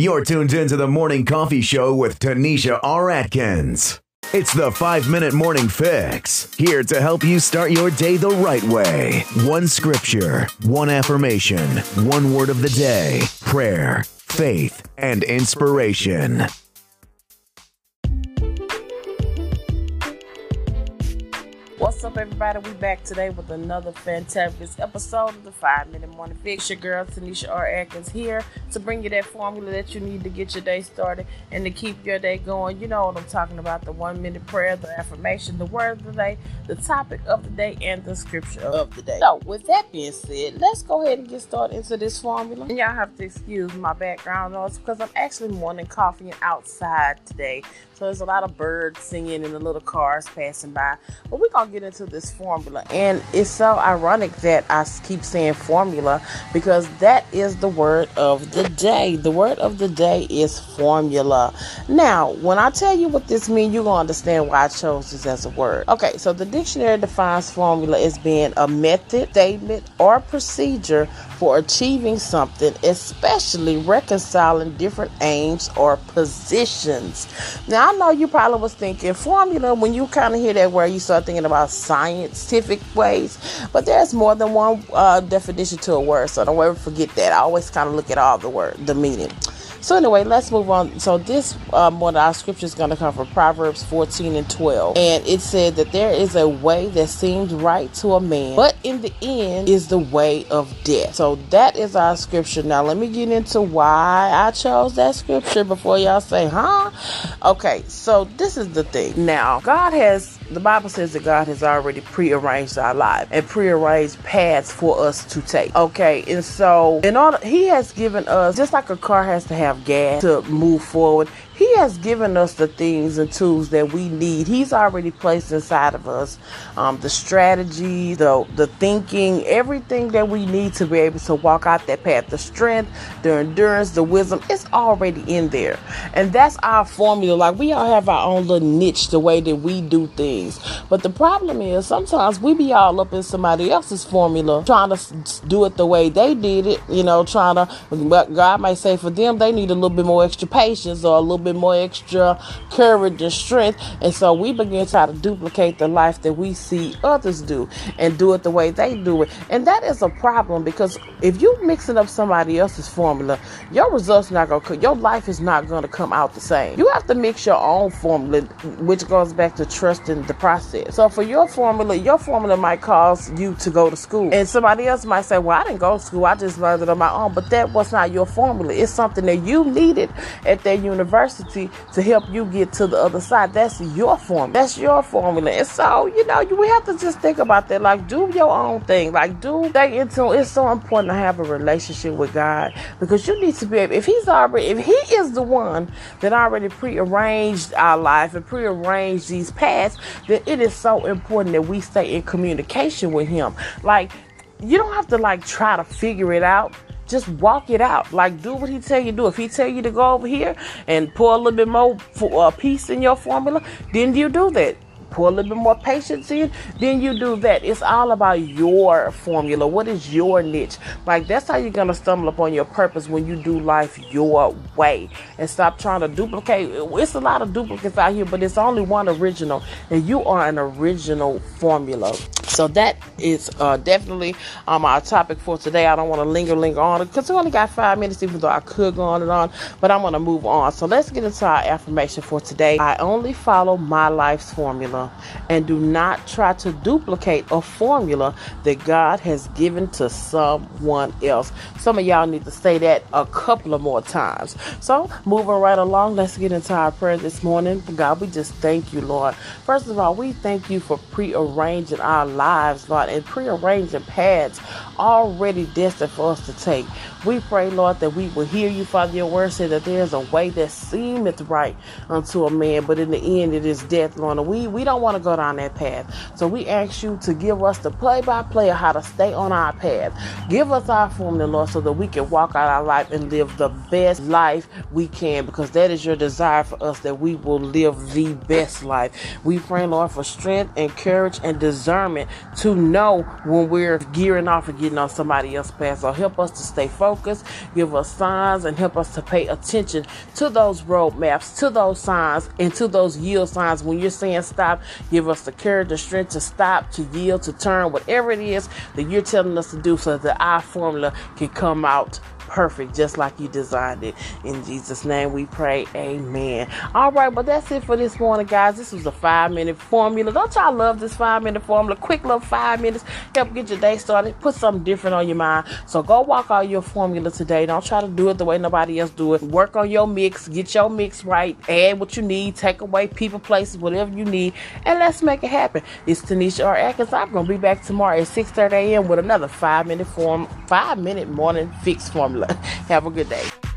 You're tuned into the Morning Coffee Show with Tanisha R. Atkins. It's the five minute morning fix, here to help you start your day the right way. One scripture, one affirmation, one word of the day, prayer, faith, and inspiration. What's up, everybody? We back today with another fantastic episode of the Five Minute Morning Fix. Your girl Tanisha R. Atkins here to bring you that formula that you need to get your day started and to keep your day going. You know what I'm talking about: the one minute prayer, the affirmation, the word of the day, the topic of the day, and the scripture of the day. So, with that being said, let's go ahead and get started into this formula. And y'all have to excuse my background noise because I'm actually morning coffee outside today. So there's a lot of birds singing and the little cars passing by. But we're gonna get into this formula. And it's so ironic that I keep saying formula because that is the word of the day. The word of the day is formula. Now, when I tell you what this means, you're gonna understand why I chose this as a word. Okay, so the dictionary defines formula as being a method, statement, or procedure for achieving something, especially reconciling different aims or positions. Now, I know you probably was thinking formula when you kind of hear that word, you start thinking about scientific ways, but there's more than one uh, definition to a word, so don't ever forget that. I always kind of look at all the word, the meaning. So anyway, let's move on. So this um, one of our scriptures is going to come from Proverbs 14 and 12, and it said that there is a way that seems right to a man, but in the end is the way of death. So that is our scripture. Now let me get into why I chose that scripture before y'all say, huh? Okay, so this is the thing. Now God has the Bible says that God has already prearranged our life and prearranged paths for us to take. Okay, and so in order, He has given us just like a car has to have gas to move forward. He has given us the things and tools that we need. He's already placed inside of us um, the strategy, the the thinking, everything that we need to be able to walk out that path. The strength, the endurance, the wisdom. It's already in there, and that's our formula. Like we all have our own little niche, the way that we do things. But the problem is sometimes we be all up in somebody else's formula, trying to do it the way they did it. You know, trying to. God might say for them they need a little bit more extra patience or a little bit more extra courage and strength. And so we begin to try to duplicate the life that we see others do and do it the way they do it. And that is a problem because if you're mixing up somebody else's formula, your results are not gonna your life is not gonna come out the same. You have to mix your own formula, which goes back to trusting the process. So for your formula, your formula might cause you to go to school. And somebody else might say, Well, I didn't go to school, I just learned it on my own. But that was not your formula. It's something that you needed at that university to help you get to the other side. That's your formula. That's your formula. And so, you know, you we have to just think about that. Like, do your own thing. Like, do stay into. It's so important to have a relationship with God because you need to be able. If He's already, if He is the one that already prearranged our life and prearranged these paths, then it is so important that we stay in communication with Him. Like, you don't have to like try to figure it out just walk it out. Like do what he tell you to do. If he tell you to go over here and pour a little bit more for, uh, piece in your formula, then you do that pour a little bit more patience in, then you do that. It's all about your formula. What is your niche? Like that's how you're gonna stumble upon your purpose when you do life your way and stop trying to duplicate. It's a lot of duplicates out here, but it's only one original, and you are an original formula. So that is uh, definitely um, our topic for today. I don't want to linger, linger on it because we only got five minutes, even though I could go on and on, but I'm going to move on. So let's get into our affirmation for today. I only follow my life's formula and do not try to duplicate a formula that God has given to someone else. Some of y'all need to say that a couple of more times. So moving right along, let's get into our prayer this morning. God, we just thank you, Lord. First of all, we thank you for prearranging our lives, Lord, and prearranging paths already destined for us to take. We pray, Lord, that we will hear you, Father. Your word said that there is a way that seemeth right unto a man, but in the end it is death, Lord. And we we don't don't want to go down that path. So we ask you to give us the play by play of how to stay on our path. Give us our formula, Lord, so that we can walk out our life and live the best life we can because that is your desire for us that we will live the best life. We pray, Lord, for strength and courage and discernment to know when we're gearing off and getting on somebody else's path. So help us to stay focused, give us signs, and help us to pay attention to those roadmaps, to those signs, and to those yield signs. When you're saying stop, give us the courage, the strength to stop, to yield, to turn, whatever it is that you're telling us to do so that our formula can come out perfect just like you designed it. In Jesus' name we pray. Amen. All right, but that's it for this morning, guys. This was a five minute formula. Don't y'all love this five minute formula? Quick little five minutes. Help get your day started. Put something different on your mind. So go walk out your formula today. Don't try to do it the way nobody else do it. Work on your mix. Get your mix right. Add what you need. Take away people, places, whatever you need. And let's make it happen. It's Tanisha R. Atkins. I'm going to be back tomorrow at 6.30 a.m. with another five minute form, five minute morning fix formula. Have a good day.